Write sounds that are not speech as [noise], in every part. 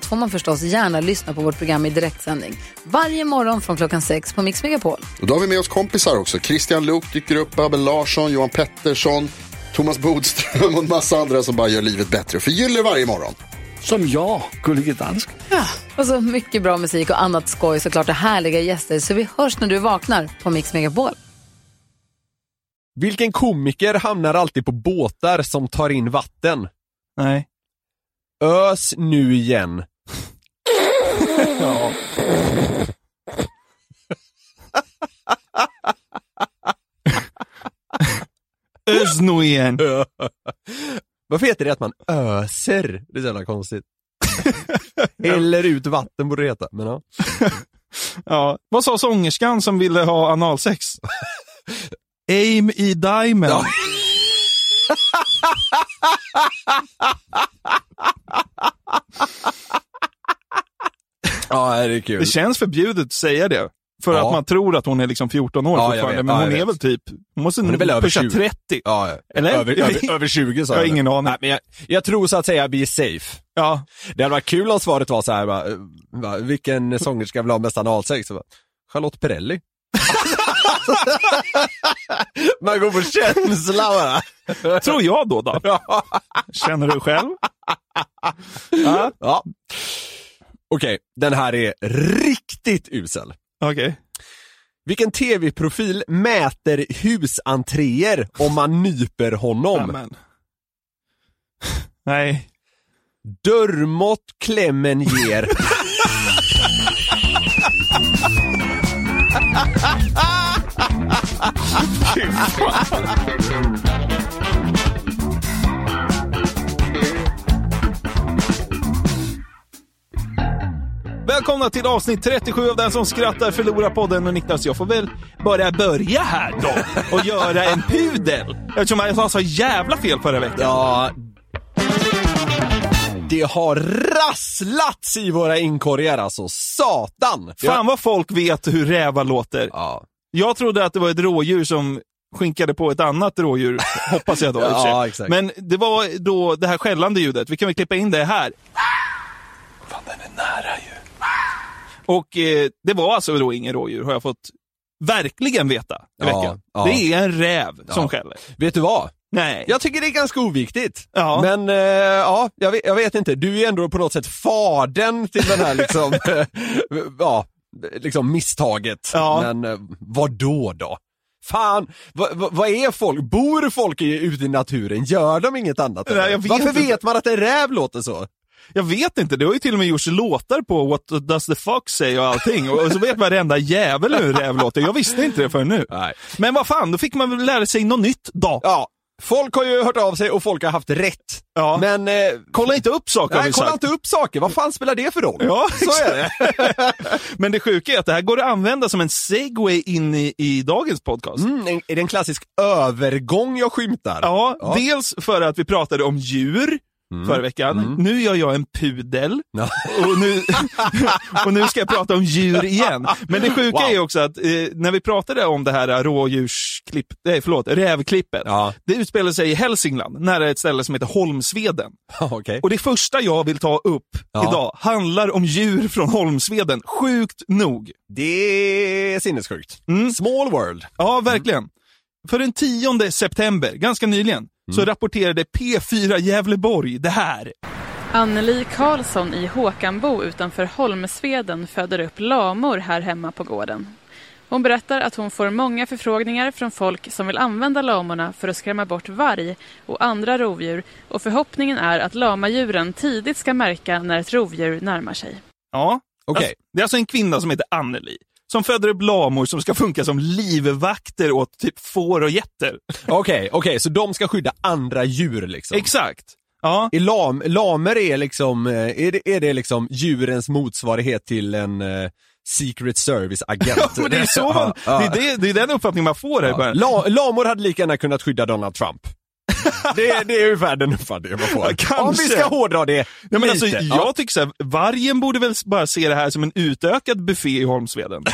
allt får man förstås gärna lyssna på vårt program i direktsändning. Varje morgon från klockan sex på Mix Megapol. Och då har vi med oss kompisar också. Christian Luuk dyker upp, Abel Larsson, Johan Pettersson, Thomas Bodström och en massa andra som bara gör livet bättre. Förgyller varje morgon. Som jag, Gullige Dansken. Och så mycket bra musik och annat skoj såklart och härliga gäster. Så vi hörs när du vaknar på Mix Megapol. Vilken komiker hamnar alltid på båtar som tar in vatten? Nej. Ös nu igen. Ja. Ös nu igen. Varför heter det att man öser? Det är så jävla konstigt. Häller ut vatten borde det heta, men ja. Ja. Vad sa sångerskan som ville ha analsex? Aim i diamond. Ja. Ja, det är kul. Det känns förbjudet att säga det. För Ja. att man tror att hon är liksom 14 år Ja, fortfarande, vet. men Ja, hon är väl typ, hon måste Hon är väl pusha 20. 30. Ja, Eller? Över, över, [laughs] över 20 sa Jag har jag. ingen aning. Nej, men jag, jag tror så att säga be safe. Ja. Det hade varit kul om svaret var så här, bara, vilken sångerska vill ha mest analsex? Så bara, Charlotte Perrelli. [laughs] Man går på känsla bara. Tror jag då då. [laughs] Känner du själv? Ja. Okej, den här är riktigt usel. Okej. Vilken tv-profil mäter husentréer om man nyper honom? Amen. Nej. Dörrmått klämmen ger. [laughs] Välkomna till avsnitt 37 av Den som skrattar förlorar podden och Niklas, jag får väl bara börja här då och göra en pudel. Eftersom jag sa så jävla fel förra veckan. Ja, det har rasslats i våra inkorgar alltså, satan! Fan vad folk vet hur rävar låter. Ja. Jag trodde att det var ett rådjur som skinkade på ett annat rådjur, hoppas jag då. Ja, exakt. Men det var då det här skällande ljudet, vi kan väl klippa in det här. Fan, den är nära ju. Och eh, det var alltså då ingen rådjur, har jag fått verkligen veta i veckan. ja. Det är en räv som Ja. skäller. Vet du vad? Nej. Jag tycker det är ganska oviktigt. Ja. Men eh, ja, jag vet, jag vet inte. Du är ändå på något sätt fadern till den här liksom, [laughs] [laughs] ja, liksom misstaget. Ja. Men eh, vad då då? Fan, vad, är folk? Bor folk i, ute i naturen? Gör de inget annat? Nej, vet Varför inte. vet man att en räv låter så? Jag vet inte, det har ju till och med gjorts låtar på What does the fox say och allting. Och så vet varenda jävel hur en räv låter. Jag visste inte det förrän nu. Nej. Men vad fan, då fick man väl lära sig något nytt då. Ja, folk har ju hört av sig och folk har haft rätt. Ja. Men eh, Kolla inte upp saker har nej, vi kolla sagt. inte upp saker. Vad fan spelar det för roll? Ja, så är det. [laughs] Men det sjuka är att det här går att använda som en segway in i, i dagens podcast. Mm, en, är det en klassisk övergång jag skymtar? Ja, Ja. dels för att vi pratade om djur förra veckan. Nu gör jag en pudel. [laughs] Ja. Och, nu, [laughs] och nu ska jag prata om djur igen. Men det sjuka Wow. är också att eh, när vi pratade om det här rådjursklipp, nej förlåt, rävklippet. Ja. Det utspelar sig i Hälsingland, nära ett ställe som heter Holmsveden. [laughs] Okej. Och det första jag vill ta upp Ja. idag handlar om djur från Holmsveden. Sjukt nog. Det är sinnessjukt. Mm. Small world. Ja, verkligen. För den 10 september, ganska nyligen, så rapporterade P4 Gävleborg det här. Anneli Karlsson i Håkanbo utanför Holmsveden föder upp lamor här hemma på gården. Hon berättar att hon får många förfrågningar från folk som vill använda lamorna för att skrämma bort varg och andra rovdjur och förhoppningen är att lamadjuren tidigt ska märka när ett rovdjur närmar sig. Ja, Okej. alltså, det är alltså en kvinna som heter Anneli som föder upp lamor som ska funka som livvakter åt typ får och getter. Okej, okej, så de ska skydda andra djur liksom? Exakt. Ja, Är lam, lamer är liksom, eh, är det, är det liksom djurens motsvarighet till en eh, Secret Service-agent? ja men det är så [laughs] man, det, är det, det är den uppfattningen man får här Ja. La, lamor hade lika gärna kunnat skydda Donald Trump. [laughs] det, det är ungefär den uppfattningen man får. Ja, kanske. Om vi ska hårdra det Ja, men alltså, jag tycker så här, vargen borde väl bara se det här som en utökad buffé i Holmsveden. [laughs]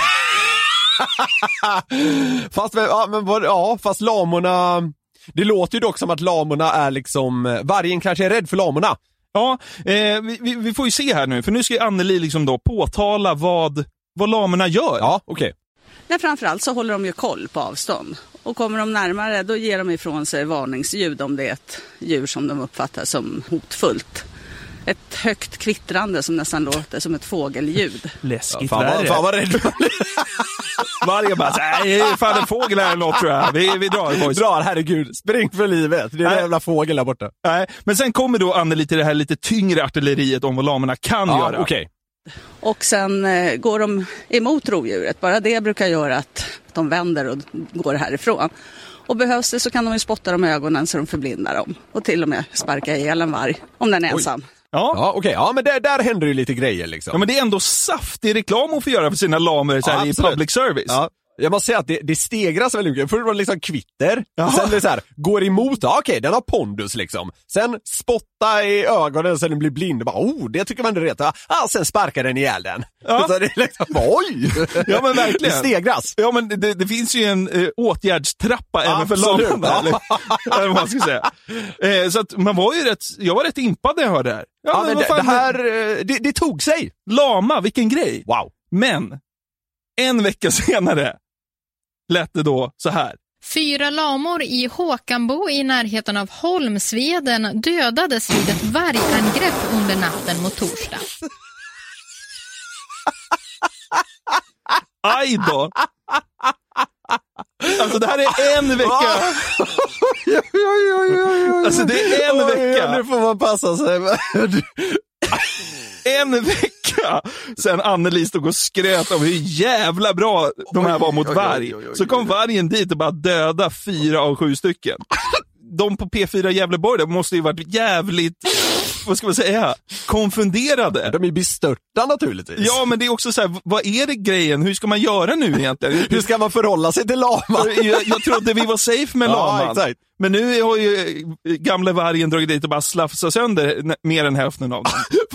Fast, ja, men, ja, fast lamorna, det låter ju dock som att lamorna är liksom, vargen kanske är rädd för lamorna. Ja, eh, vi, vi, får ju se här nu, för nu ska ju Anneli liksom då påtala vad, vad lamerna gör. Ja, okej. Nej, framförallt så håller de ju koll på avstånd. Och kommer de närmare då ger de ifrån sig varningsljud om det är ett djur som de uppfattar som hotfullt. Ett högt kvittrande som nästan låter som ett fågelljud. Läskigt Fan, här vad, är. fan vad rädd [laughs] Vargen bara, nej, är fan en fågel här eller något tror jag. Vi, vi drar boys. drar, herregud. Spring för livet. Det är en jävla fågel där borta. Nej, men sen kommer då Anneli till det här lite tyngre artilleriet om vad lamerna kan Ja, göra. okej. Och sen eh, går de emot rovdjuret. Bara det brukar göra att de vänder och går härifrån. Och behövs det så kan de ju spotta dem i ögonen så de förblindar dem. Och till och med sparka ihjäl en varg om den är ensam. Ja. Ja, okej. Ja, men där, där händer ju lite grejer liksom. ja, men det är ändå saftig reklam hon får göra för sina lamer så här, Ja, i public service. Ja. Jag måste säga att det, det stegras väldigt mycket. Först var det liksom kvitter, Ja. sen det så här, går emot, ja, okej den har pondus liksom. Sen spotta i ögonen så den blir blind, bara, oh det tycker man är rätt. Ja, sen sparkar den ihjäl den. Ja. [laughs] Så det är liksom, oj! Ja, men [laughs] verkligen. Det stegras. Ja, men det, det finns ju en eh, åtgärdstrappa även för lamarna. Eller, [laughs] eller vad man ska säga. Eh, så att man var ju rätt, jag var rätt impad när jag hörde det här. Ja, Ja, men det, det här, eh, det, det tog sig. Lama, vilken grej. Wow. Men, en vecka senare lät det då så här. Fyra lamor i Håkanbo i närheten av Holmsveden dödades vid ett vargangrepp under natten mot torsdag. [laughs] Aj då! Alltså det här är en vecka. oj, oj, oj, oj. Alltså det är en vecka. Nu får man passa sig. [laughs] En vecka sen Anneli stod och skröt om hur jävla bra de här var mot varg. Så kom vargen dit och bara döda fyra av sju stycken. De på P4 Gävleborg där måste ju varit jävligt, vad ska man säga, konfunderade. De är bestörta naturligtvis. Ja, men det är också så här, vad är det grejen? Hur ska man göra nu egentligen? [laughs] Hur ska man förhålla sig till laman? Jag, jag trodde vi var safe med [laughs] Ja, laman. exakt. Men nu har ju gamla vargen dragit dit och bara slafsat sönder mer än hälften av dem.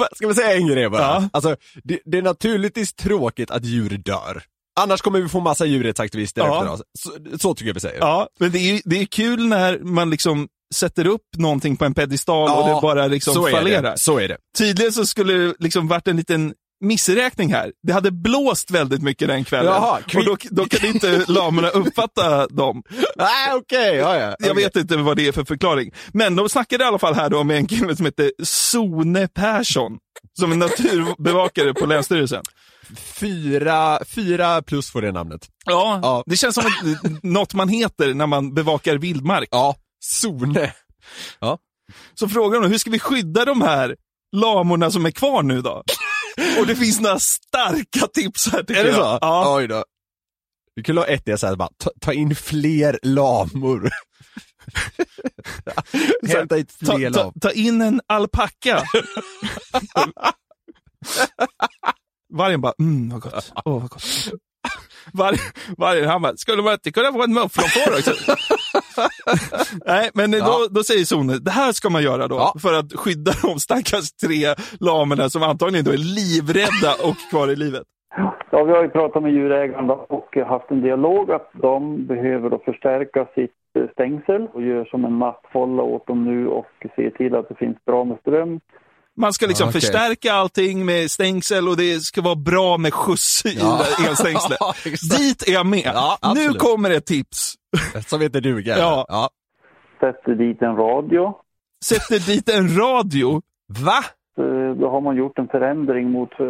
[laughs] Ska vi säga en grej bara? Ja. Alltså, det, det är naturligtvis tråkigt att djur dör. Annars kommer vi få massa djurrättsaktivister Ja. efter oss. Så, så tycker jag vi säger. Ja, men det är, det är kul när man liksom sätter upp någonting på en pedestal och det bara liksom så fallerar. Så är det. Tydligen så skulle det liksom varit en liten missräkning här. Det hade blåst väldigt mycket den kvällen. Jaha, och då, då kan inte lamerna [laughs] uppfatta dem. Nej, okej. Ja, ja. Jag Okej. vet inte vad det är för förklaring. Men de snackade i alla fall här då med en kille som heter Sone Persson. Som är naturbevakare på Länsstyrelsen. Fyra, fyra plus får det namnet. Ja, Ja. det känns som ett, något man heter när man bevakar vildmark. Ja, Sone. Så frågar de hur ska vi skydda de här lamorna som är kvar nu då? Och det finns några starka tips här tycker Är det jag. så? Ja. Oj då. Vi kunde ha ett det så här, bara, ta, ta in fler lamor. [laughs] Hämta hit Ta, fler ta, lam. ta in en alpacka. [laughs] Vargen bara, mm vad gott. [laughs] Åh vad gott. Varg, vargen han bara, skulle man inte kunna få en mufflonfår också? [laughs] Nej, men då, Ja. då säger Sone, det här ska man göra då Ja. för att skydda de stackars tre lamerna som antagligen då är livrädda och kvar i livet. Ja, vi har ju pratat med djurägarna och haft en dialog att de behöver då förstärka sitt stängsel och gör som en mattfålla åt dem nu och ser till att det finns bra med ström. Man ska liksom Ja, okej. förstärka allting med stängsel och det ska vara bra med skjuts i Ja. elstängslet. [laughs] Dit är jag med. Ja, nu kommer ett tips. [laughs] Som inte duger. Ja. ja. Sätter dit en radio. Sätter dit en radio. Va? Eh, Då har man gjort en förändring mot eh,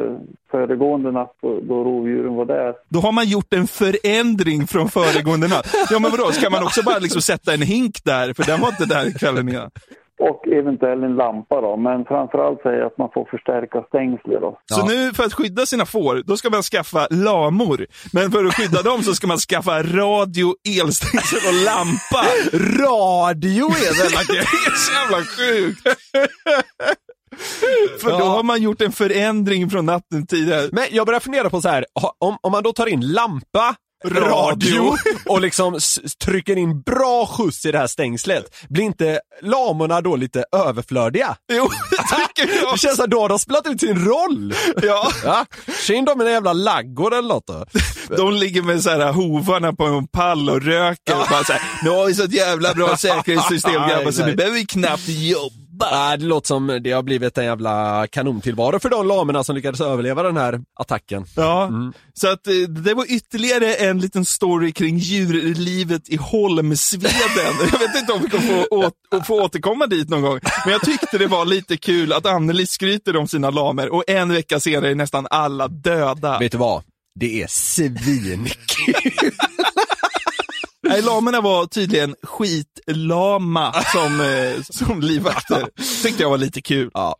föregående natt då, då rovdjuren var där. Då har man gjort en förändring från föregående natt. Ja men vadå, ska man också bara liksom sätta en hink där? För den var inte där kvällen innan. Och eventuellt en lampa då. Men framförallt säger jag att man får förstärka stängslet då. Så nu för att skydda sina får, då ska man skaffa lamor. Men för att skydda dem så ska man skaffa radio, elstängsel och lampa. Radio är väl [laughs] Det är så jävla sjukt. [laughs] För då har man gjort en förändring från natten tidigare. Men jag börjar fundera på så här, om, om man då tar in lampa, radio [laughs] och liksom trycker in bra skjuts i det här stängslet, blir inte lamorna då lite överflödiga? Jo, det tycker jag. [laughs] Det känns som att då har de spelat ut sin roll. Ja. Ja, kör in dem i en jävla laggård eller något då. [laughs] De ligger med så här hovarna på en pall och röker och bara så här, nu har vi så ett jävla bra säkerhetssystem grabbar så nu behöver vi knappt jobba. Nej, det låter som det har blivit en jävla kanontillvaro för de lamorna som lyckades överleva den här attacken. Ja, så att eh, det var ytterligare en liten story kring djurlivet i Holmsveden. [laughs] Jag vet inte om vi kommer få, å- få återkomma dit någon gång, men jag tyckte det var lite kul att Anneli skryter om sina lamer och en vecka senare är nästan alla döda. Vet du vad? Det är svinkul. [laughs] Nej, lamerna var tydligen skitlama som, eh, [laughs] som livvakter. Tyckte jag var lite kul. Ja.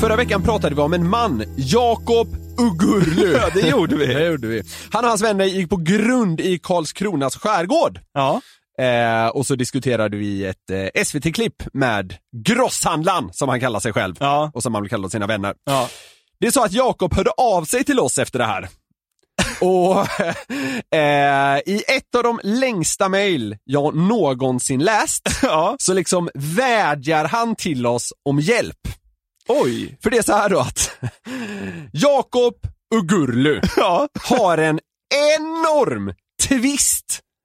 Förra veckan pratade vi om en man, Jakob Ugurlu. [laughs] Ja, det gjorde vi. Det gjorde vi. Han och hans vänner gick på grund i Karlskronas skärgård. Ja. Eh, och så diskuterade vi ett eh, SVT-klipp med grosshandlaren, som han kallar sig själv. Ja. Och som han vill kalla sina vänner. Ja. Det är så att Jakob hörde av sig till oss efter det här. [laughs] Och [laughs] eh, i ett av de längsta mejl jag någonsin läst, [laughs] Ja. så liksom vädjar han till oss om hjälp. Oj. För det är så här då att Jakob Ugurlu har en enorm twist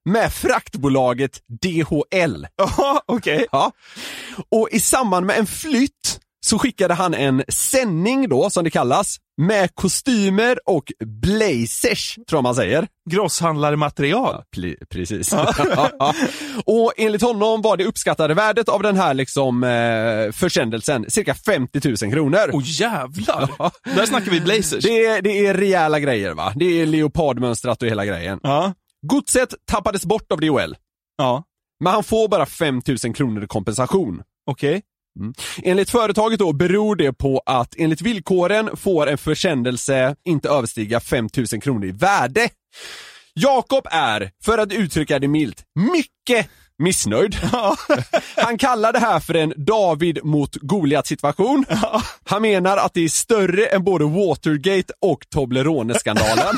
med fraktbolaget DHL. Ja, okej. Ja. Och i samband med en flytt så skickade han en sändning då, som det kallas, med kostymer och blazers, tror jag man säger. Grosshandlarmaterial. Pli- precis. Ja. [laughs] och enligt honom var det uppskattade värdet av den här liksom eh, försändelsen cirka 50 000 kronor. Åh jävlar! [laughs] Där snackar vi blazers. Det är, det är rejäla grejer va? Det är leopardmönstrat och hela grejen. Ja. Godset tappades bort av DHL, Ja. men han får bara 5 000 kronor i kompensation. Okej. Enligt företaget då beror det på att enligt villkoren får en försändelse inte överstiga 5 000 kronor i värde. Jakob är, för att uttrycka det milt, mycket missnöjd. [laughs] [laughs] Han kallar det här för en David mot Goliat situation. Han menar att det är större än både Watergate och Toblerone-skandalen. [laughs]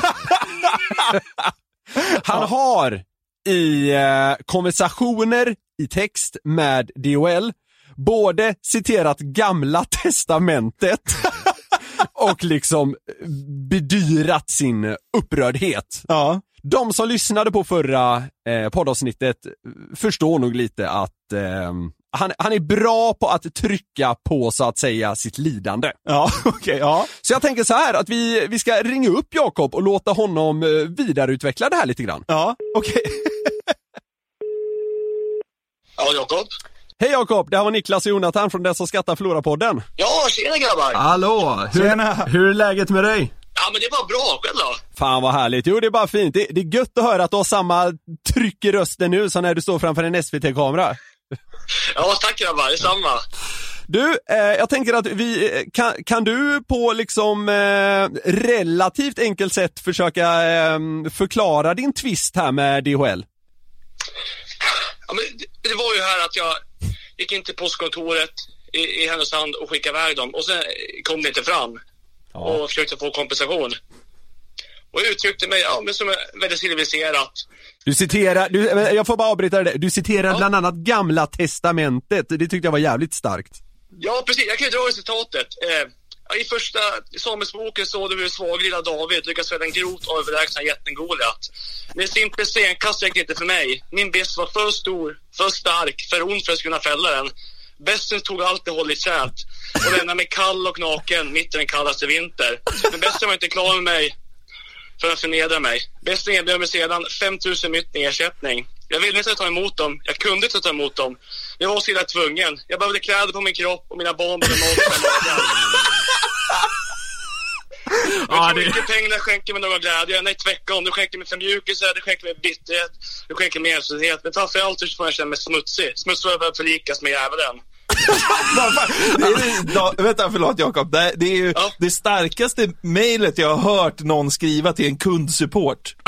[laughs] Han har i eh, konversationer i text med DHL både citerat gamla testamentet [laughs] och liksom bedyrat sin upprördhet. Ja. De som lyssnade på förra eh, poddavsnittet förstår nog lite att eh, han, han är bra på att trycka på så att säga sitt lidande. Ja, [laughs] okej. ja. Så jag tänker så här att vi, vi ska ringa upp Jakob och låta honom eh, vidareutveckla det här lite grann. Ja, okej. [laughs] Ja, Jakob. Hej Jakob, det här var Niklas och Jonathan från Den som skrattar förlorar-podden. Ja, tjena grabbar. Hallå! Hur, Tjena. hur är läget med dig? Ja, men det var bra. Själv då? Fan vad härligt, jo det är bara fint. Det, det är gött att höra att du har samma tryck i rösten nu som när du står framför en SVT-kamera. Ja, tack grabbar. Detsamma. Du, eh, jag tänker att vi, eh, kan, kan du på liksom eh, relativt enkelt sätt försöka eh, förklara din twist här med DHL? Ja, men det, det var ju här att jag gick in till postkontoret i, i Härnösand och skickade iväg dem och sen kom det inte fram. Och försökte få kompensation. Och uttryckte mig ja, men som väldigt civiliserat. Du citerar, du, eh, jag får bara avbryta det, du citerar Ja. bland annat gamla testamentet, det tyckte jag var jävligt starkt. Ja, precis. Jag kan ju dra resultatet. Eh, I första Samuelsboken står det hur svag lilla David lyckas fälla den grovt överlägsna jätten Goliat. Med simpel stenkast räcker inte för mig. Min bäst var för stor, för stark, för ond för att kunna fälla den. Bästen tog alltid håll i träet och lämnade mig kall och naken mitt i den kallaste vinter. Men bästen var inte klar med mig för att förnedra mig. Bästen erbjöd mig sedan 5 000 mynt i ersättning. Jag ville inte ta emot dem. Jag kunde inte ta emot dem. Jag var så illa tvungen. Jag behövde kläder på min kropp och mina barn behövde mat på magen. [laughs] Jag tror inte pengarna skänker mig någon glädje. Nej, tvärtom. Du skänker mig förmjukelse, du skänker mig bitterhet, du skänker mig ensamhet. Men framförallt så får jag känna mig smutsig. Smutsig för att förlikas med djävulen. Det är, da, [laughs] vänta, förlåt Jakob. Det, det är ju det starkaste mejlet jag har hört någon skriva till en kundsupport. [laughs]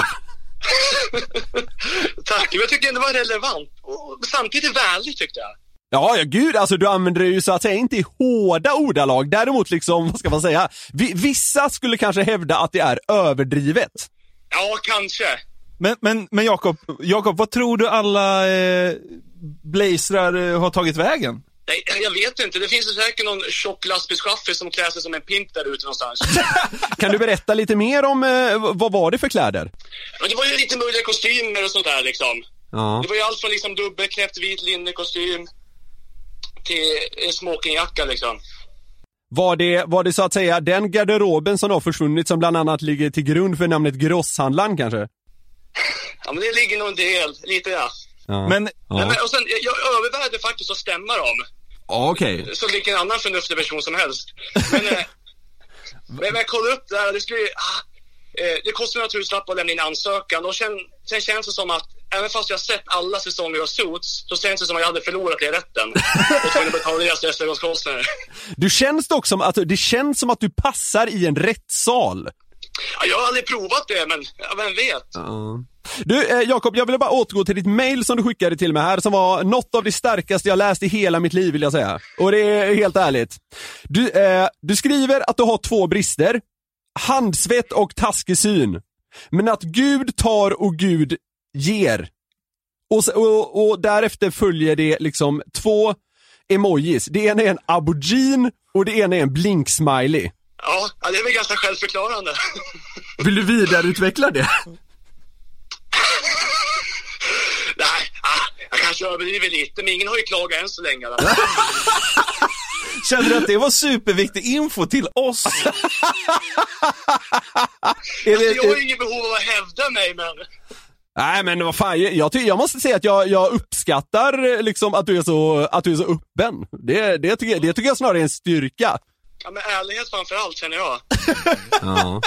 Tack, men jag tycker det var relevant. Och samtidigt vänligt tyckte jag. Ja, ja gud, alltså du använder det ju så att säga inte i hårda ordalag. Däremot liksom, vad ska man säga, vi, vissa skulle kanske hävda att det är överdrivet. Ja, kanske. Men, men, men Jakob, Jakob, vad tror du alla eh, blazrar eh, har tagit vägen? Nej, [laughs] jag vet inte. Det finns ju säkert någon tjock lastbilschaffis som klär sig som en pimp där ute någonstans. [laughs] Kan du berätta lite mer om, eh, vad var det för kläder? Det var ju lite mulliga kostymer och sånt där liksom. Ja. Det var ju allt från liksom dubbelknäppt vit linnekostym till en smokingjacka liksom. Var det, var det så att säga den garderoben som har försvunnit som bland annat ligger till grund för namnet grosshandlaren kanske? Ja, men det ligger nog en del, lite ja. Ja. Men, Nej, ja. men, och sen, jag, jag övervägde faktiskt att stämma dem. Okej. Så vilken annan förnuftig person som helst. Men, eh, [laughs] men, men jag kollade upp det här det skulle ah, eh, det kostar några tusenlappar att lämna in ansökan och sen, sen känns det som att även fast jag har sett alla säsonger av Suits så känns det som att jag hade förlorat i rätten [laughs] och tvungen att betala deras rättegångskostnader. Du känns dock som att, det känns som att du passar i en rättssal. Ja, jag har aldrig provat det men ja, vem vet? Du eh, Jakob, jag ville bara återgå till ditt mail som du skickade till mig här som var något av det starkaste jag läst i hela mitt liv vill jag säga. Och det är helt ärligt. Du, eh, du skriver att du har två brister. Handsvett och taskig syn. Men att Gud tar och Gud ger. Och, och, och därefter följer det liksom två emojis. Det ena är en aubergine och det ena är en blink-smiley. Ja, det är väl ganska självförklarande. Vill du vidareutveckla det? [laughs] Nej, ah, jag kanske överdriver lite men ingen har ju klagat än så länge. [laughs] Känner du att det var superviktig info till oss? [laughs] Alltså, jag har ju inget behov av att hävda mig men Nej men vad fan, jag, jag måste säga att jag, jag uppskattar eh, liksom att du är så, att du är så öppen. Det, det, tycker, jag- det tycker jag snarare är en styrka. Ja, men ärlighet framför allt känner jag. [laughs]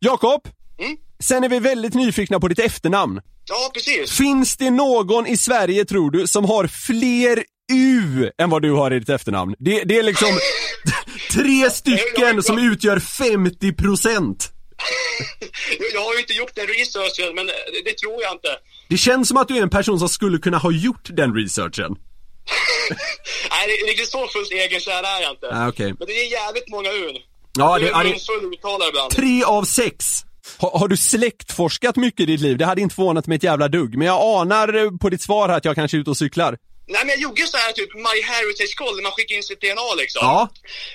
Jakob, Mm? sen är vi väldigt nyfikna på ditt efternamn. Ja, precis. Finns det någon i Sverige, tror du, som har fler U än vad du har i ditt efternamn? Det, det är liksom [laughs] tre stycken som utgör 50 procent. [laughs] Jag, har ju inte gjort den researchen, men det, det tror jag inte. Det känns som att du är en person som skulle kunna ha gjort den researchen. [laughs] Nej, det- riktigt så fullt egenkär är jag inte. Ah, okej. Men det är jävligt många un. Ja, det det- är munfull uttalare ibland. Tre av sex. Har, har du släktforskat mycket i ditt liv? Det hade inte förvånat mig ett jävla dugg, men jag anar eh, på ditt svar här att jag kanske är ute och cyklar. Nej, men jag gjorde så här typ My Heritage-koll, där man skickar in sitt DNA liksom. Ja.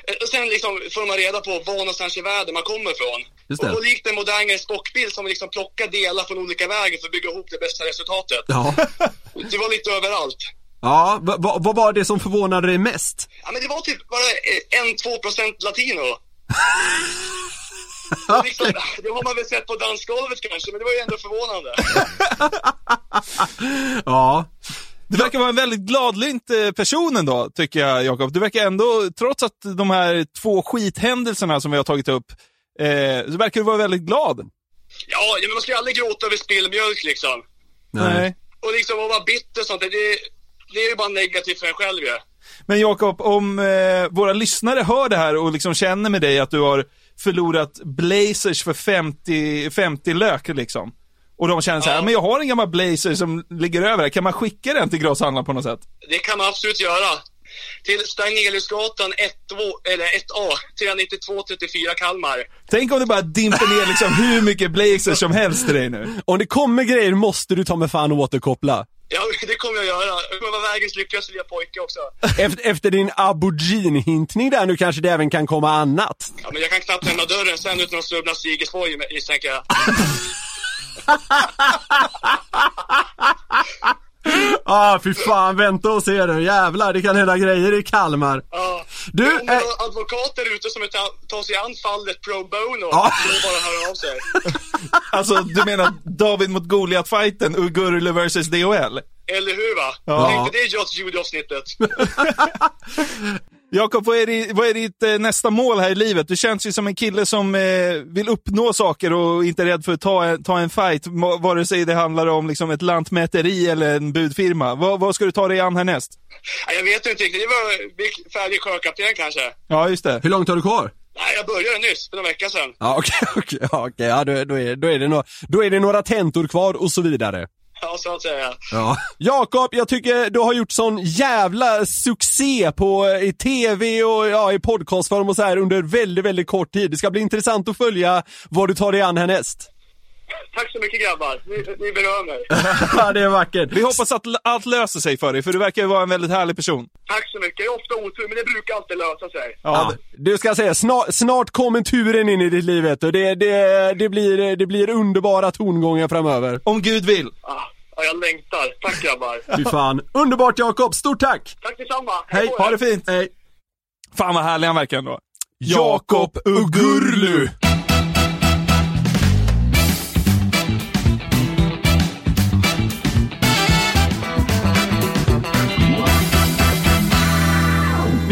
Eh, Och sen liksom får man reda på var någonstans i världen man kommer ifrån. Just det. Och, och likt en modernare spockbild som liksom plockar delar från olika vägar för att bygga ihop det bästa resultatet. Ja. [laughs] Det var lite överallt. Ja, va- va- vad var det som förvånade dig mest? Ja, men det var typ bara eh, en, två procent latino. [laughs] Liksom, det har man väl sett på dansgolvet kanske, men det var ju ändå förvånande. [laughs] Ja. Du verkar vara en väldigt gladlynt eh, person ändå, tycker jag Jakob. Du verkar ändå, trots att de här två skithändelserna som vi har tagit upp, eh, så verkar du vara väldigt glad. Ja, men man ska ju aldrig gråta över spillmjölk liksom. Nej. Och liksom att vara bitter och sånt, det, det är ju bara negativt för en själv ju. Men Jakob, om eh, våra lyssnare hör det här och liksom känner med dig att du har förlorat Blazers för 50, 50 lök liksom. Och de känner så här, men jag har en gammal Blazer som ligger över här. Kan man skicka den till grosshandlaren på något sätt? Det kan man absolut göra. Till Stagneliusgatan 1, eller 1A, 392 34 Kalmar. Tänk om det bara dimper ner liksom hur mycket Blazers som helst till dig nu. Om det kommer grejer måste du ta med fan återkoppla. Ja, [laughs] det kommer jag göra. Jag kommer vara världens lyckligaste lilla pojke också. Efter, efter din aubergine-hintning där nu kanske det även kan komma annat. Ja, men jag kan knappt lämna dörren sen utan att snubbla Sigesborg misstänker jag. [laughs] [laughs] [laughs] Ah, fy fan, vänta och se du. Jävlar, det kan hända grejer i Kalmar. Ja. Du, det eh, är någon advokat där ute som tar, tar sig an fallet pro bono, är det bara höra av sig. [laughs] Alltså, du menar David mot Goliat-fighten, Ugurle vs DHL? Eller hur va? Ja. Jag tänkte det är Just Judy-avsnittet. [laughs] Jakob, vad vad är ditt eh, nästa mål här i livet? Du känns ju som en kille som eh, vill uppnå saker och inte är rädd för att ta, en- ta en fight, vare sig det handlar om liksom, ett lantmäteri eller en budfirma. Vad, vad ska du ta dig an härnäst? Ja, Jag vet inte riktigt. Det var färdig sjökapten kanske. Ja, just det. Hur långt har du kvar? Nej, jag började nyss, för några veckor sedan. Ja okej, [laughs] okej, ja, okej, ja, då, då, är, då, är det några, då är det några tentor kvar och så vidare. Ja, så att säga. Ja. Jakob, jag tycker du har gjort sån jävla succé på, eh, i tv och ja, i podcastform och så här under väldigt, väldigt kort tid. Det ska bli intressant att följa vad du tar dig an härnäst. Tack så mycket grabbar. Ni, ni berör mig. [laughs] Det är vackert. Vi hoppas att allt löser sig för dig, för du verkar ju vara en väldigt härlig person. Tack så mycket. Jag har ofta otur, men det brukar alltid lösa sig. Ja, du ska säga, snart, snart kommer turen in i ditt liv vet du. Det, det, det, blir, det blir underbara tongångar framöver. Om Gud vill. Ah, ja, jag längtar. Tack grabbar. Fy fan. Underbart Jakob, stort tack! Tack detsamma. Hej, på ha det fint! Hej. Fan vad härlig han verkar ändå. Jakob Ugurlu!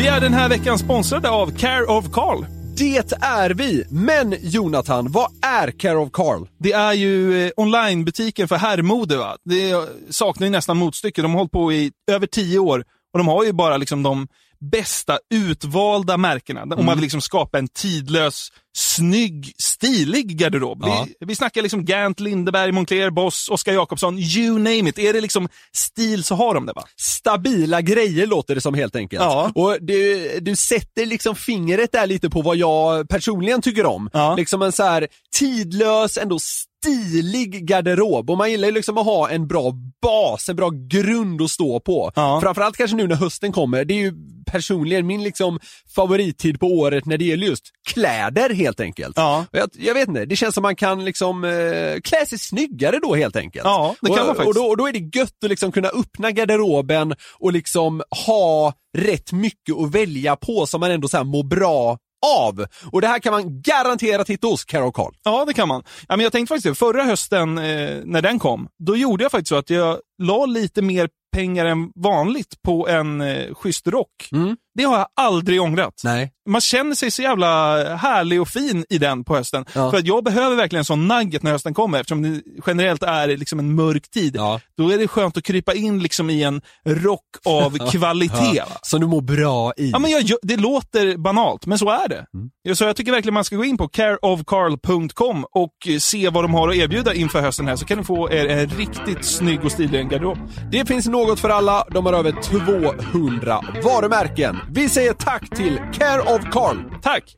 Vi är den här veckan sponsrade av Care of Carl. Det är vi! Men Jonathan, vad är Care of Carl? Det är ju eh, onlinebutiken för herrmode. Va? Det saknar ju nästan motstycke. De har hållit på i över tio år och de har ju bara liksom de bästa utvalda märkena. Om man vill liksom skapa en tidlös, snygg, stilig garderob. Ja. Vi, vi snackar liksom Gant, Lindeberg, Moncler, Boss, Oskar Jakobsson, you name it. Är det liksom stil så har de det va? Stabila grejer låter det som helt enkelt. Ja. Och du, du sätter liksom fingret där lite på vad jag personligen tycker om. Ja. Liksom en så här tidlös, ändå stilig garderob. Och man gillar ju liksom att ha en bra bas, en bra grund att stå på. Ja. Framförallt kanske nu när hösten kommer. Det är ju personligen min liksom favorittid på året när det gäller just kläder helt enkelt. Ja. Jag, jag vet inte, det känns som man kan liksom eh, klä sig snyggare då helt enkelt. Ja, det kan och, man faktiskt. Och då, och då är det gött att liksom kunna öppna garderoben och liksom ha rätt mycket att välja på som man ändå så här mår bra av. Och det här kan man garanterat hitta hos Carol Carl. Ja, det kan man. Ja, men jag tänkte faktiskt det, förra hösten eh, när den kom, då gjorde jag faktiskt så att jag la lite mer pengar än vanligt på en eh, schysst rock. Mm. Det har jag aldrig ångrat. Nej. Man känner sig så jävla härlig och fin i den på hösten. Ja. För att jag behöver verkligen en sån nugget när hösten kommer, eftersom det generellt är liksom en mörk tid. Ja. Då är det skönt att krypa in liksom i en rock av [laughs] kvalitet. va? Som du mår bra i. Ja, men jag, det låter banalt, men så är det. Mm. Ja, Så jag tycker verkligen man ska gå in på careofcarl.com och eh, se vad de har att erbjuda inför hösten här, så kan ni få er en riktigt snygg och stilig garderob. Det finns något för alla, de har över 200 varumärken. Vi säger tack till Care of Carl. Tack!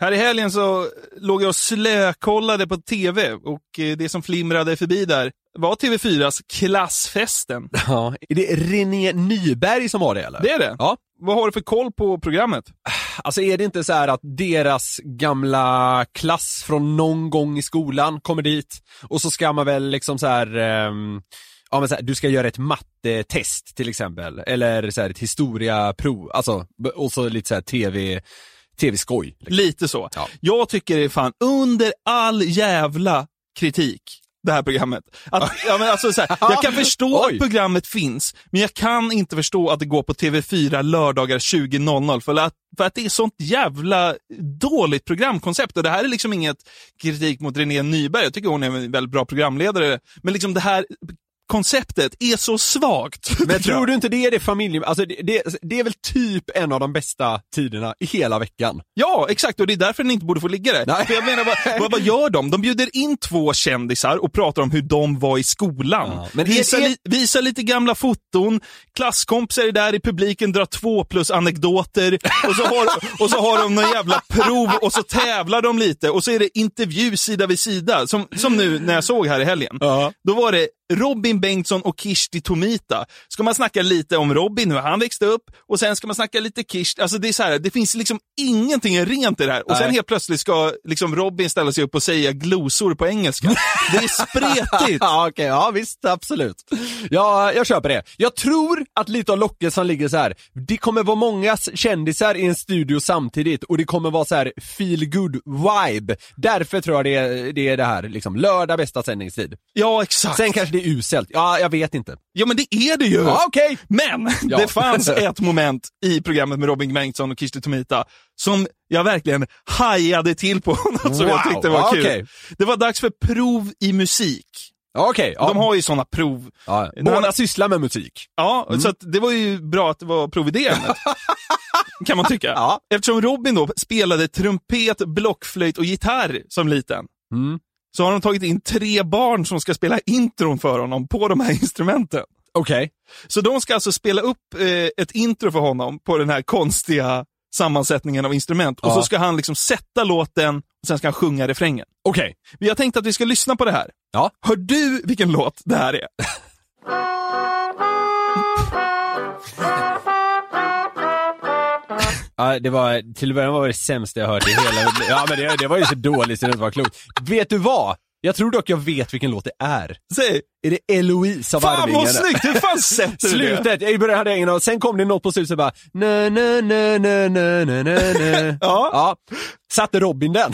Här i helgen så låg jag och slökollade på TV och eh, det som flimrade förbi där var TV4s Klassfesten. [laughs] Ja, är det René Nyberg som har det eller? Det är det? Ja. Vad har du för koll på programmet? Alltså är det inte så här att deras gamla klass från någon gång i skolan kommer dit och så ska man väl liksom så här, ehm, ja men så här, du ska göra ett mattetest till exempel, eller så här ett historiaprov, alltså, och så lite så här tv, tv-skoj. liksom. Lite så. Ja. Jag tycker det är fan under all jävla kritik det här programmet. Att, [laughs] ja, men alltså, så här, jag kan [laughs] förstå Oj. att programmet finns, men jag kan inte förstå att det går på TV4 lördagar 20.00 för att, för att det är sånt jävla dåligt programkoncept. Och det här är liksom inget kritik mot René Nyberg, jag tycker hon är en väldigt bra programledare, men liksom det här konceptet är så svagt. [laughs] Men tror du inte det är det familje... Alltså det, det, det är väl typ en av de bästa tiderna i hela veckan? Ja, exakt. Och det är därför den inte borde få ligga där. Nej. För jag menar, vad, [laughs] vad, vad gör de? De bjuder in två kändisar och pratar om hur de var i skolan. Ja, men visar, är- li, visar lite gamla foton, klasskompisar är där i publiken, drar två plus anekdoter och så har, [laughs] och så har de någon jävla prov och så tävlar de lite och så är det intervju sida vid sida. Som, som nu när jag såg här i helgen. Ja. Då var det Robin Bengtsson och Kirsti Tomita. Ska man snacka lite om Robin, hur han växte upp, och sen ska man snacka lite Kirsti. Alltså det är så här, det finns liksom ingenting rent i det här. Och sen helt plötsligt ska liksom Robin ställa sig upp och säga glosor på engelska. Det är spretigt. [laughs] ja, okej, ja visst, absolut. Ja, jag köper det. Jag tror att lite av lockelsen ligger så här. det kommer vara många kändisar i en studio samtidigt och det kommer vara så här feel good vibe. Därför tror jag det är det, är det här, liksom, lördag bästa sändningstid. Ja, exakt. Sen kanske det är uselt, allt. Ja, jag vet inte. Ja men det är det ju! Ja, okej. Men [laughs] Ja. det fanns ett moment i programmet med Robin Bengtsson och Kirsti Tomita som jag verkligen hajade till på, [laughs] något som jag Wow, tyckte var ja, kul. okej. Det var dags för prov i musik. Okej, ja. De har ju sådana prov. ja. När Båda man- sysslar med musik. Ja, så att det var ju bra att det var prov i det ämnet. [laughs] kan man tycka. Ja. Eftersom Robin då spelade trumpet, blockflöjt och gitarr som liten, Mm. Så har de tagit in tre barn som ska spela intron för honom på de här instrumenten. Okej. Så de ska alltså spela upp eh, ett intro för honom på den här konstiga sammansättningen av instrument. Och Ja. så ska han liksom sätta låten och sen ska han sjunga refrängen. Okej. Vi har tänkt att vi ska lyssna på det här. Ja. Hör du vilken låt det här är? [laughs] Ja, det var, till början var det sämsta jag hört i hela Ja men det, det var ju så dåligt så det var klokt. Vet du vad? Jag tror dock jag vet vilken låt det är. Säg! Är det Eloise av Arvingarna? Fan vad snyggt! Hur fan sätter du det? Slutet! I början hade jag ingen aning, sen kom det något på slutet bara na na na na na na na ja. ja. Satte Robin den?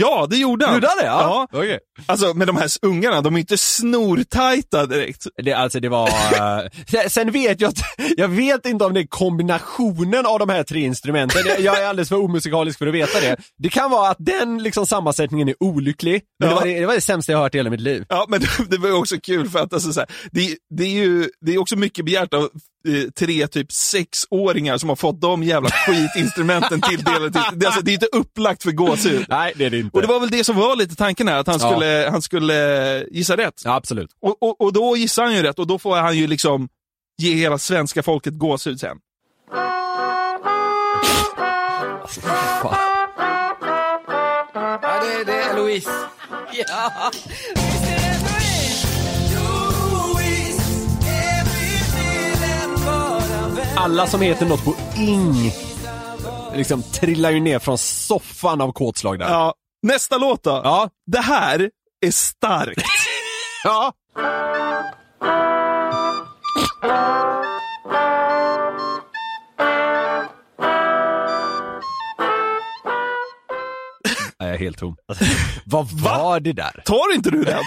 Ja, det gjorde han. Gjorde han det? Ja. ja. Okej. Alltså, med de här ungarna, de är inte snortajta direkt. Det, alltså det var... eh, sen- vet jag jag vet inte om det är kombinationen av de här tre instrumenten. Jag är alldeles för omusikalisk för att veta det. Det kan vara att den liksom sammansättningen är olycklig, men Ja. det, var det, det var det sämsta jag hört i hela mitt liv. Ja, men [laughs] det, var också kul för att alltså, så här, det, det är ju det är också mycket begärt av tre typ sexåringar som har fått de jävla skitinstrumenten [laughs] tilldelade. Till, det, alltså, det är inte upplagt för gåshud. Nej, det är det inte. Och det var väl det som var lite tanken här, att han Ja. skulle, han skulle gissa rätt. Ja, absolut. Och, och, och då gissar han ju rätt och då får han ju liksom ge hela svenska folket gåshud sen. Fan. Ja, det, det är Louise. Ja. Alla som heter något på ing liksom trillar ju ner från soffan av kåtslag där. Ja. Nästa låt då. Ja. Det här är starkt. [laughs] Ja. [laughs] Jag är helt tom. [laughs] Vad var det där? Tar inte du den?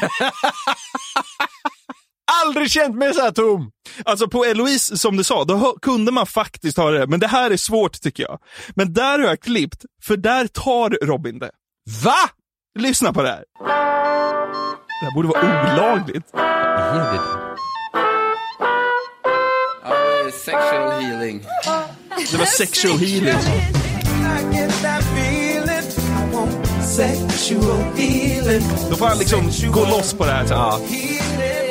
Aldrig känt mig så här tom! Alltså på Eloise, som du sa, då kunde man faktiskt höra det. Men det här är svårt tycker jag. Men där har jag klippt, för där tar Robin det. Va? Lyssna på det här. Det här borde vara olagligt. Är det Sexual healing. Det var sexual healing. Då får han liksom gå loss på det här sen.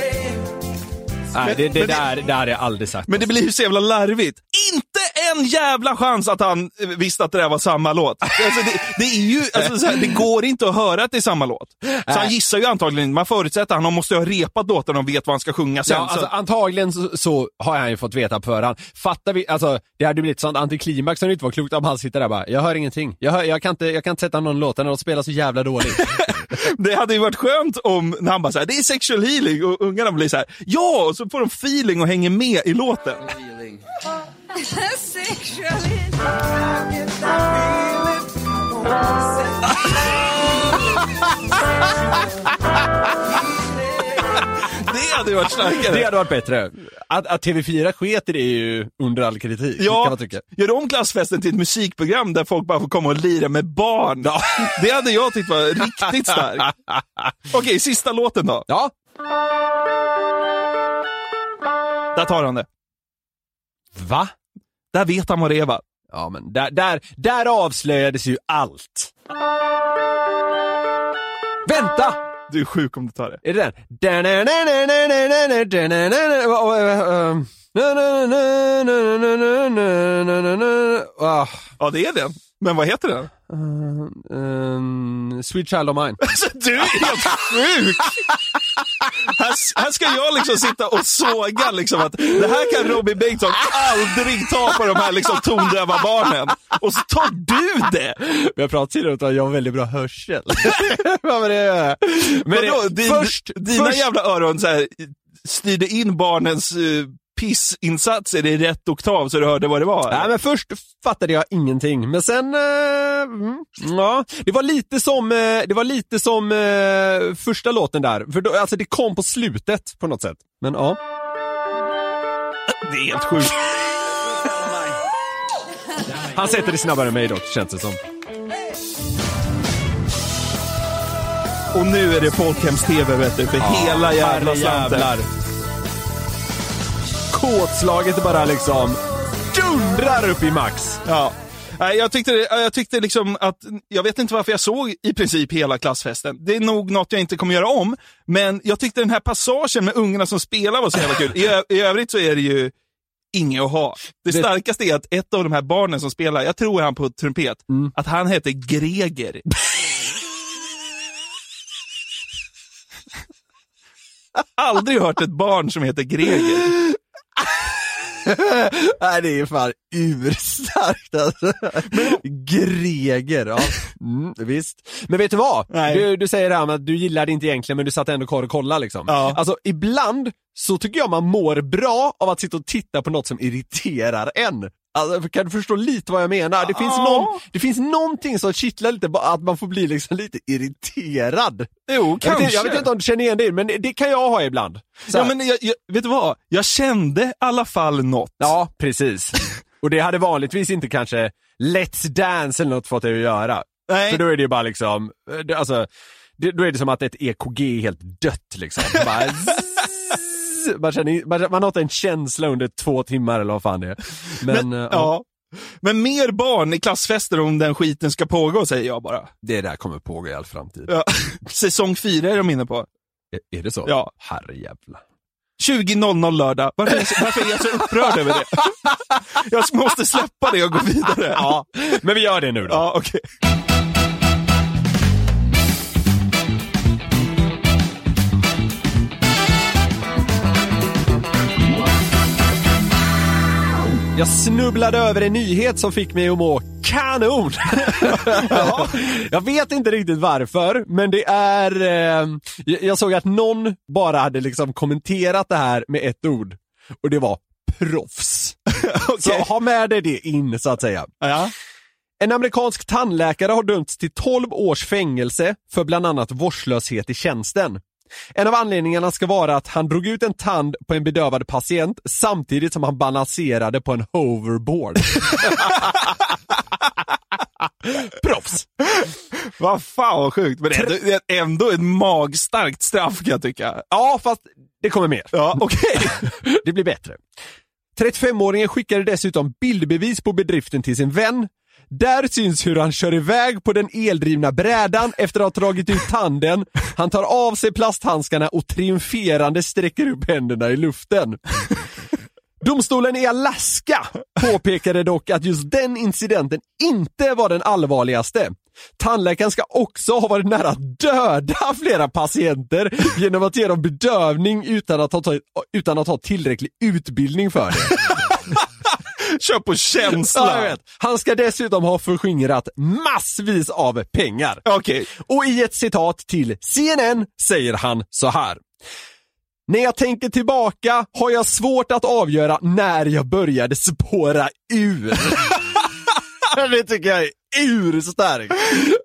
Nej, det, det, men det- där, det hade jag aldrig sagt. Men det blir ju så jävla larvigt. Inte en jävla chans att han eh, visste att det där var samma låt. Alltså det, det är ju, alltså så här, det går inte att höra att det är samma låt. Så han gissar ju antagligen. Man förutsätter att han måste ha repat låten och vet vad han ska sjunga sen. Ja, alltså, så, antagligen så, så har han ju fått veta på förhand. Fattar vi, alltså det hade blivit sånt antiklimax som det inte var klokt om han sitter där bara, jag hör ingenting. Jag, hör, jag, kan, inte, jag kan inte sätta någon låt när de spelar så jävla dåligt. [laughs] det hade ju varit skönt om när han bara såhär, det är sexual healing och ungarna blir så här, ja! Så får de feeling och hänger med i låten. [laughs] Det hade ju varit starkare. det hade varit bättre. Att, att TV4 sket i det är ju under all kritik, kan Ja, man tycka. gör om klassfesten till ett musikprogram där folk bara får komma och lira med barn. Det hade jag tyckt var riktigt starkt. [laughs] Okej, sista låten då. Ja. Där tar han det. Va? Där vet han vad det är va? Ja men där, där, där avslöjades ju allt. Vänta! Du är sjuk om du tar det. Är det den? Ja, det är den. Men vad heter den? Um, Sweet Child of Mine. [laughs] Alltså, du är helt sjuk! Här, här ska jag liksom sitta och såga liksom att det här kan Robin Bengtsson aldrig ta på de här liksom tondöva barnen. Och så tar du det! Vi har pratat tidigare om att jag har väldigt bra hörsel. [laughs] Vad var det? Men Vadå, din, först, dina först, jävla öron så här, styrde in barnens uh, pissinsatser i rätt oktav så du hörde vad det var? Nej, men först fattade jag ingenting, men sen, eh, mm, ja, det var lite som, eh, det var lite som eh, första låten där, för då, alltså det kom på slutet på något sätt. Men ja. Det är helt sjukt. Han sätter det snabbare än mig dock, känns det som. Och nu är det folkhems-tv vet du, för hela jävla slanten. Kåtslaget bara liksom dundrar upp i max. Ja. Nej, Jag tyckte, jag tyckte liksom att, jag vet inte varför jag såg i princip hela klassfesten. Det är nog något jag inte kommer göra om, men jag tyckte den här passagen med ungarna som spelar var så jävla kul. I, I övrigt så är det ju inget att ha. Det, Det- starkaste är att ett av de här barnen som spelar, jag tror han på trumpet, att han heter Greger. [laughs] Aldrig hört ett barn som heter Greger. [laughs] Nej, det är fan urstarkt alltså. Greger, ja. Mm, visst. Men vet du vad? Du, du säger det här med att du gillar det inte egentligen men du satt ändå kvar och kollade liksom. Ja. Alltså ibland så tycker jag man mår bra av att sitta och titta på något som irriterar en. Alltså, kan du förstå lite vad jag menar? Det finns, någon, det finns någonting som kittlar lite, att man får bli liksom lite irriterad. Jo, Jag vet, kanske. inte- jag vet inte om du känner igen det, men det, kan jag ha ibland. Så Ja, här. men jag, jag, vet du vad? Jag kände i alla fall något. Ja, precis. Och det hade vanligtvis inte kanske Let's Dance eller något fått det att göra. Nej. För då är det ju bara liksom, eh, alltså, det, då är det som att ett EKG är helt dött liksom. [laughs] Bara, zzz, man, känner, man, man har inte en känsla under två timmar eller vad fan det är. Men, Men, eh, ja. Men mer barn i klassfester om den skiten ska pågå, säger jag bara. det där kommer pågå i all framtid. Ja. [laughs] Säsong fyra är de inne på. Är, är det så? Ja. Herrejävlar. 20.00 lördag. Varför är, jag så, varför är jag så upprörd över det? [laughs] Jag måste släppa det och gå vidare. Ja, men vi gör det nu då. Ja, okej. Jag snubblade över en nyhet som fick mig att må kanon! [laughs] ja, jag vet inte riktigt varför, men det är... Eh, jag- såg att någon bara hade liksom kommenterat det här med ett ord. Och det var proffs. [laughs] Så ha med dig det in så att säga. Ja. En amerikansk tandläkare har dömts till 12 års fängelse för bland annat vårdslöshet i tjänsten. En av anledningarna ska vara att han drog ut en tand på en bedövad patient samtidigt som han balanserade på en hoverboard. [laughs] Proffs! Vad fan vad sjukt. Men det är ändå- ett magstarkt straff kan jag tycka. Ja, fast det kommer mer. Ja, [laughs] okej. det blir bättre. 35-åringen skickade dessutom bildbevis på bedriften till sin vän. Där syns hur han kör iväg på den eldrivna brädan efter att ha dragit ut tanden. Han tar av sig plasthandskarna och triumferande sträcker upp händerna i luften. Domstolen i Alaska påpekade dock att just den incidenten inte var den allvarligaste. Tandläkaren ska också ha varit nära att döda flera patienter genom att ge dem bedövning utan att ha, utan att ha tillräcklig utbildning för det. [laughs] Kör på känsla. Ja. Han ska dessutom ha förskingrat massvis av pengar. Okej. Och i ett citat till CNN säger han så här. När jag tänker tillbaka har jag svårt att avgöra när jag började spåra ur. [laughs] [laughs] det tycker jag är urstarkt.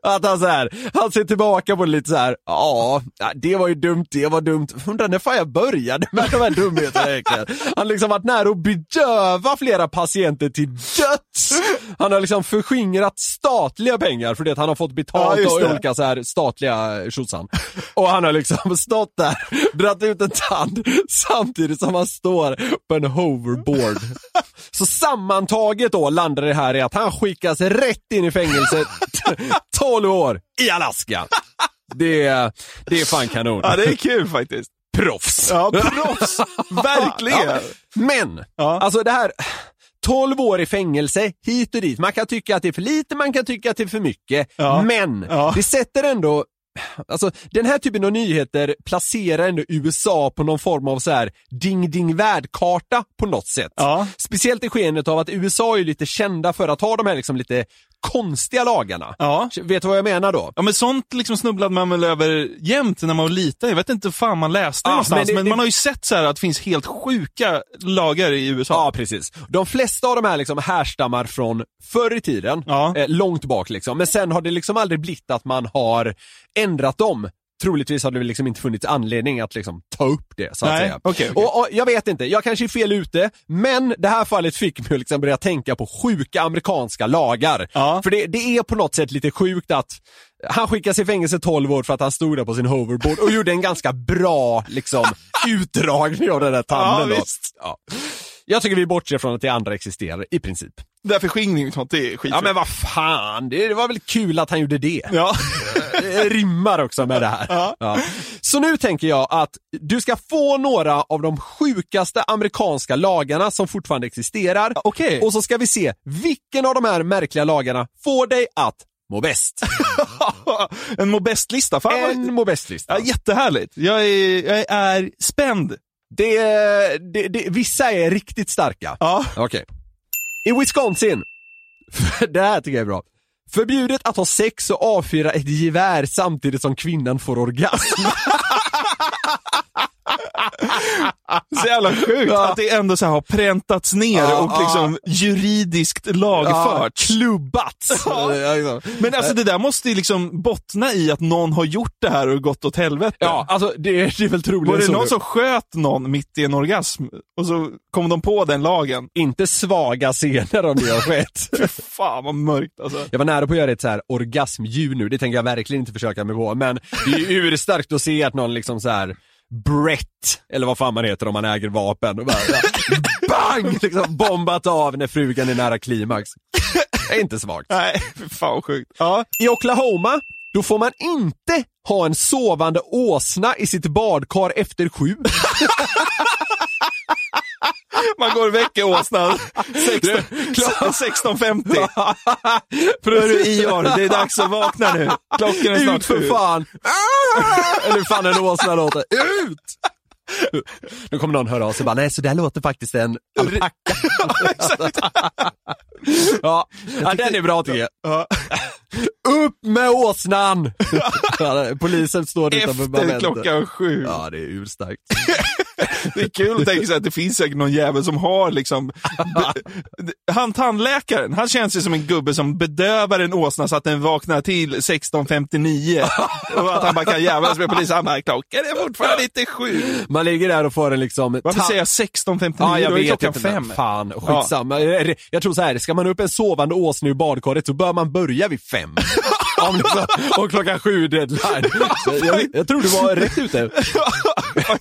Att han så här, han ser tillbaka på det lite så här. ja, det var ju dumt, det var dumt. Undrar när fan jag började med de här dumheterna egentligen. Han har liksom varit nära att bedöva flera patienter till döds. Han har liksom förskingrat statliga pengar för det att han har fått betalt Ja, av olika så här statliga tjosan. Och han har liksom [laughs] stått där, dragit ut en tand samtidigt som han står på en hoverboard. Så sammantaget då landar det här i att han skickas rätt in i fängelse 12 år i Alaska. Det, är- det är fan kanon. Ja, det är kul faktiskt. Proffs. Ja, proffs. Verkligen. Ja. Men, Ja. alltså det här 12 år i fängelse, hit och dit. Man kan tycka att det är för lite, man kan tycka att det är för mycket. Ja. Men, det sätter ändå Alltså den här typen av nyheter placerar ändå USA på någon form av så här ding ding värld-karta på något sätt. Ja. Speciellt i skenet av att USA är lite kända för att ha de här liksom lite konstiga lagarna. Ja. Vet du vad jag menar då? Ja men sånt liksom snubblade man väl över jämt när man var liten. Jag vet inte fan man läste det Ah, någonstans, men men, det- man det- har ju sett så att det finns helt sjuka lagar i USA. Ja, precis. De flesta av de här liksom härstammar från förr i tiden, Ja. eh, långt bak liksom. Men sen har det liksom aldrig blivit att man har ändrat dem. Troligtvis har det liksom inte funnits anledning att liksom ta upp det så att Nej, säga. okej, okej. Och, och jag vet inte, jag kanske är fel ute, men det här fallet fick mig att liksom börja tänka på sjuka amerikanska lagar. För det, det är på något sätt lite sjukt att han skickades i fängelse 12 år för att han stod där på sin hoverboard och gjorde en ganska bra liksom, [laughs] utdragning av den där tanden. Ja. Ja. Jag tycker vi bortser från att det andra existerar, i princip. Därför skingring och sånt, det är skit. Ja men vad fan, det, det var väl kul att han gjorde det. Ja. [laughs] [laughs] Rimmar också med det här. Ja. Så nu tänker jag att du ska få några av de sjukaste amerikanska lagarna som fortfarande existerar. Okej. Och så ska vi se vilken av de här märkliga lagarna får dig att må bäst. [laughs] en må bäst-lista. En må bäst-lista. Ja, jättehärligt. Jag är, jag är spänd. Det, det, det, vissa är riktigt starka. Ja. Okej. I Wisconsin, [laughs] det här tycker jag är bra. Förbjudet att ha sex och avfyra ett gevär samtidigt som kvinnan får orgasm. [laughs] [laughs] Så jävla sjukt att det ändå så har präntats ner Ja, och liksom juridiskt lagfört. klubbats. [laughs] Men alltså det där måste ju liksom bottna i att någon har gjort det här och gått åt helvete. Ja, alltså det, det är väl troligen Var det så. någon som sköt någon mitt i en orgasm och så kom de på den lagen? Inte svaga scener om det har skett. [laughs] Fy fan vad mörkt alltså. Jag var nära på att göra ett så här orgasmljud nu, det tänker jag verkligen inte försöka mig på, men det är ju urstarkt att se att någon liksom så här Brett, eller vad fan man heter om man äger vapen, och bara, bang! Liksom bombat av när frugan är nära klimax. Det är inte svagt. Nej, fan sjukt. Ja. I Oklahoma, då får man inte ha en sovande åsna i sitt badkar efter sju. [laughs] Man går och väcker åsnan 16 16.50. Hörru Ior, det är dags att vakna nu. Klockan är snart Ut för fan! Eller hur fan en åsna låter. Ut! Nu kommer någon höra av sig bara, nej så där låter faktiskt en alpacka. [laughs] ja, ja, den är bra tycker jag. Ja. Upp med åsnan! Ja, Polisen står utanför Efter Baventer. klockan sju. Ja, det är urstarkt. Det är kul att tänka sig att det finns säkert någon jävel som har liksom... Han tandläkaren, han känns ju som en gubbe som bedövar en åsna så att den vaknar till 16.59. och att han bara kan jävlas med polisen. Han bara, klockan är fortfarande inte sju. Man ligger där och får en liksom... Varför säger jag 16.59? Ja, jag Då vet klockan inte. fem. Fan, skitsamma. Jag, jag tror så här, ska man upp en sovande åsna ur badkaret så bör man börja vid fem. Om liksom, och klockan sju deadline. [laughs] Så jag, jag tror du var rätt ute.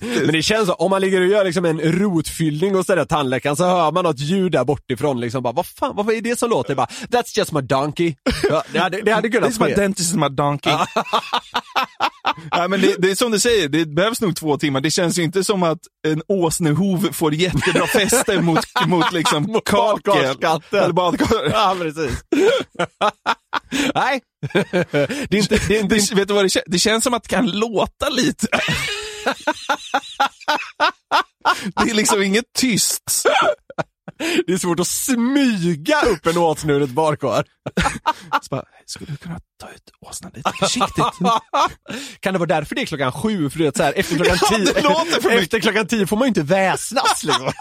[laughs] Men det känns så, om man ligger och gör liksom en rotfyllning hos den där tandläkaren så hör man något ljud där bortifrån liksom bara, vad fan, vad är det som låter? Bara, That's just my donkey. Ja, det, hade, det hade kunnat som att ske. dentist is my donkey. [laughs] [laughs] ja, men det, det är som du säger, det behövs nog två timmar. Det känns ju inte som att en åsnehov får jättebra fäste mot, [laughs] mot liksom kakel. Eller badkar. Ja, precis. [laughs] Nej, det är inte, det är inte Det, vet du vad det känns? Det känns som att det kan låta lite. det är liksom inget tyst. Det är svårt att smyga upp en åsna ur ett badkar. Så bara, skulle du kunna ta ut åsnan lite försiktigt? kan det vara därför det är klockan sju? För du vet, så här, efter, klockan Ja, tio, efter klockan tio får man ju inte väsnas. Liksom.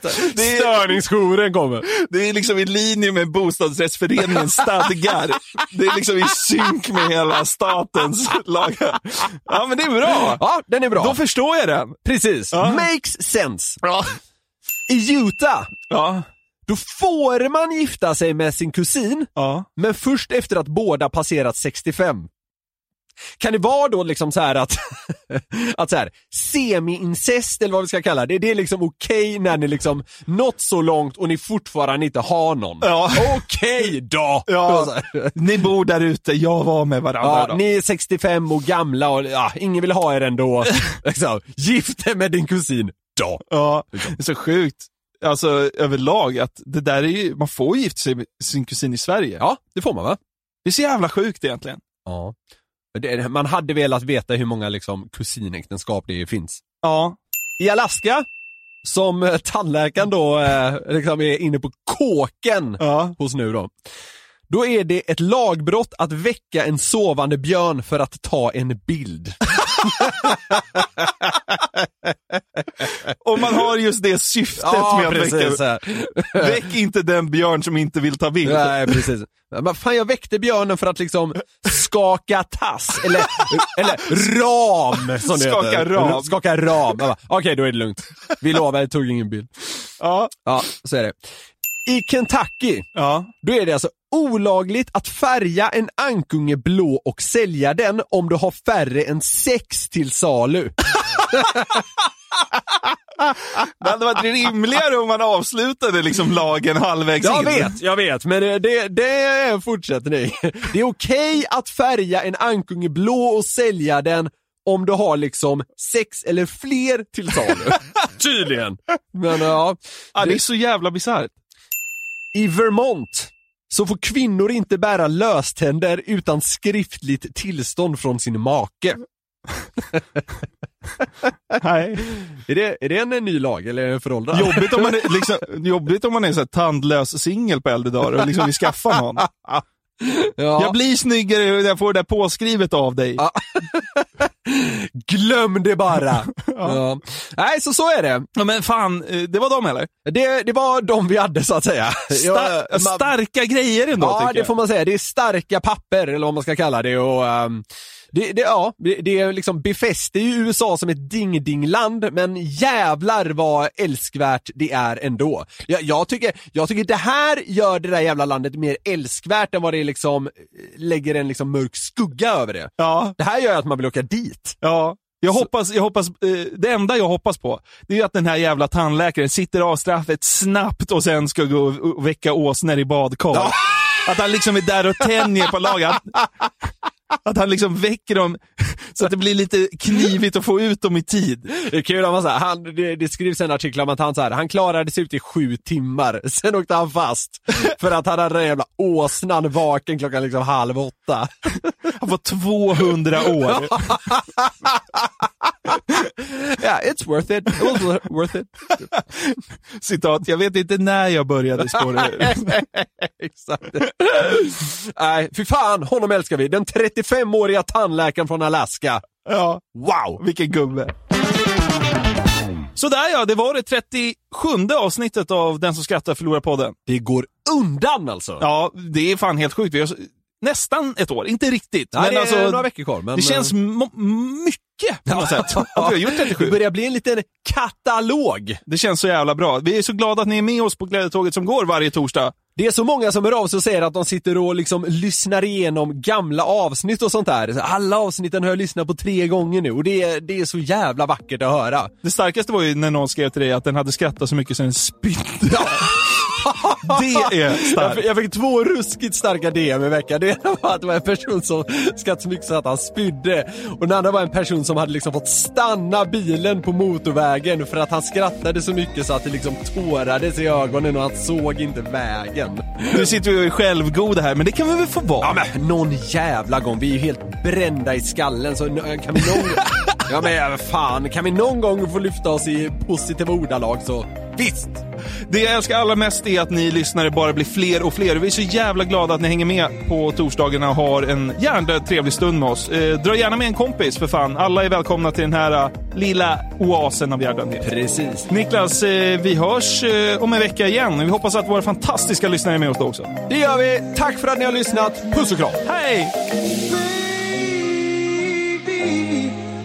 [laughs] Störningsjouren kommer. Det är liksom i linje med bostadsrättsföreningens stadgar. Det är liksom i synk med hela statens lagar. Ja, men det är bra. Ja, den är bra. Då förstår jag den. Precis. Ja. Makes sense. Ja. I Utah, Ja. då får man gifta sig med sin kusin, Ja. men först efter att båda passerat 65. Kan det vara då liksom så här att, [laughs] att så här, semi-incest eller vad vi ska kalla det, det är liksom okej när ni liksom nått så långt och ni fortfarande inte har någon. Ja. Okej då! Ja. [laughs] Ni bor där ute, jag var med varandra. Ja, då. ni är 65 och gamla och ja, ingen vill ha er ändå. [laughs] liksom, gift er med din kusin då. Ja, det är så sjukt. Alltså överlag att det där är ju, man får ju gifta sig med sin kusin i Sverige. Ja, det får man va? Det är så jävla sjukt egentligen. Ja. Det, man hade velat veta hur många liksom, kusinäktenskap det finns. Ja. I Alaska, som eh, tandläkaren då eh, liksom är inne på kåken Ja. hos nu då. Då är det ett lagbrott att väcka en sovande björn för att ta en bild. [laughs] Om man har just det syftet Ja, med att precis. väcka. [laughs] Väck inte den björn som inte vill ta bild. Nej, precis. Men fan, jag väckte björnen för att liksom skaka tass, eller, eller ram som det Skaka heter. ram. Skaka ram. Okej, då är det lugnt. Vi lovar, jag tog ingen bild. Ja. Ja, så är det. I Kentucky, Ja. då är det alltså olagligt att färga en ankunge blå och sälja den om du har färre än sex till salu. [laughs] Det hade varit rimligare om man avslutade liksom lagen halvvägs Jag in. vet, jag vet, men det, det är en fortsättning. [laughs] Det är okej att färga en ankunge blå och sälja den om du har liksom sex eller fler till salu. [laughs] Tydligen. Men ja. Ja, det är så jävla bisarrt. I Vermont så får kvinnor inte bära löständer utan skriftligt tillstånd från sin make. [laughs] Nej. Är det, är det en ny lag eller är den föråldrad? Jobbigt om man är, liksom, jobbigt om man är så tandlös singel på äldre dagar och liksom vill skaffa någon. [laughs] Ja. Jag blir snyggare när jag får det där påskrivet av dig. Ja. Glöm det bara! [laughs] ja. Nej, så så är det. Ja, men fan, eh, det var de eller? Det, det var de vi hade så att säga. Sta- Jag- man- starka grejer ändå Ja, det jag. får man säga. Det är starka papper, eller vad man ska kalla det. Och, ehm, det, det, ja, det, det liksom befäster ju USA som ett ding-ding-land, men jävlar vad älskvärt det är ändå. Jag, jag, tycker, jag tycker det här gör det där jävla landet mer älskvärt än vad det liksom eh, lägger en liksom mörk skugga över det. Ja. Det här gör att man vill åka dit. Ja. Jag hoppas, jag hoppas, eh, det enda jag hoppas på, det är att den här jävla tandläkaren sitter av straffet snabbt och sen ska gå och väcka åsnor i badkar. Att han liksom är där och tänjer på lagen. [laughs] [laughs] Att, han liksom väcker dem så att det blir lite knivigt att få ut dem i tid. Det är kul, han var så här, han, det, det skrivs en artikel om att han, så här, han klarade sig ut i sju timmar, [laughs] sen åkte han fast för att han hade den jävla åsnan vaken klockan liksom halv åtta. Han får 200 år. [laughs] [laughs] Ja, it's worth it. It was worth it. [laughs] Citat, jag vet inte när jag började, står det. [laughs] Exakt. Nej, fy fan, honom älskar vi. Den 35-åriga tandläkaren från Alaska. Ja, Wow! vilken gubbe. Sådär ja, det var det 37 avsnittet av Den som skrattar förlorar podden. Det går undan alltså. Ja, det är fan helt sjukt. Vi har nästan ett år, inte riktigt. Nej, det är alltså, några veckor kvar. Men, det känns mo- mycket på något sätt att vi har gjort [laughs] 37. Det börjar bli en liten katalog. Det känns så jävla bra. Vi är så glada att ni är med oss på Glädjetåget som går varje torsdag. Det är så många som hör av sig och säger att de sitter och liksom lyssnar igenom gamla avsnitt och sånt där. Alla avsnitten har jag lyssnat på tre gånger nu och det är, det är så jävla vackert att höra. Det starkaste var ju när någon skrev till dig att den hade skrattat så mycket så den spydde. [laughs] Det är Jag starkt. fick, jag fick två ruskigt starka DM i veckan. Det ena var att det var en person som skrattade så mycket så att han spydde. Och den andra var en person som hade liksom fått stanna bilen på motorvägen för att han skrattade så mycket så att det liksom tårades i ögonen och han såg inte vägen. Nu sitter vi självgoda här, men det kan vi väl få vara? Ja men någon jävla gång, vi är ju helt brända i skallen så kan vi någon [laughs] Ja men fan, kan vi någon gång få lyfta oss i positiva ordalag så visst! Det jag älskar allra mest är att ni lyssnare bara blir fler och fler. Vi är så jävla glada att ni hänger med på torsdagarna och har en hjärndöd trevlig stund med oss. Eh, dra gärna med en kompis för fan. Alla är välkomna till den här eh, lilla oasen av hjärndödhet. Precis. Niklas, eh, vi hörs eh, om en vecka igen. Vi hoppas att våra fantastiska lyssnare är med oss då också. Det gör vi, tack för att ni har lyssnat, puss och kram! Hej!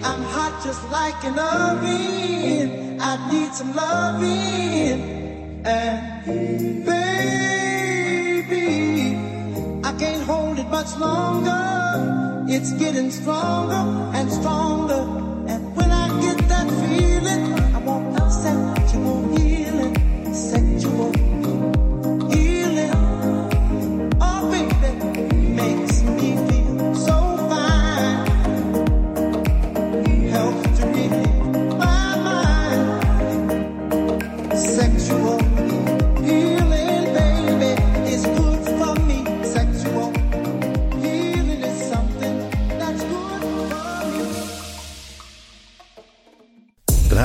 I'm hot just like an oven. I need some loving. And baby, I can't hold it much longer. It's getting stronger and stronger.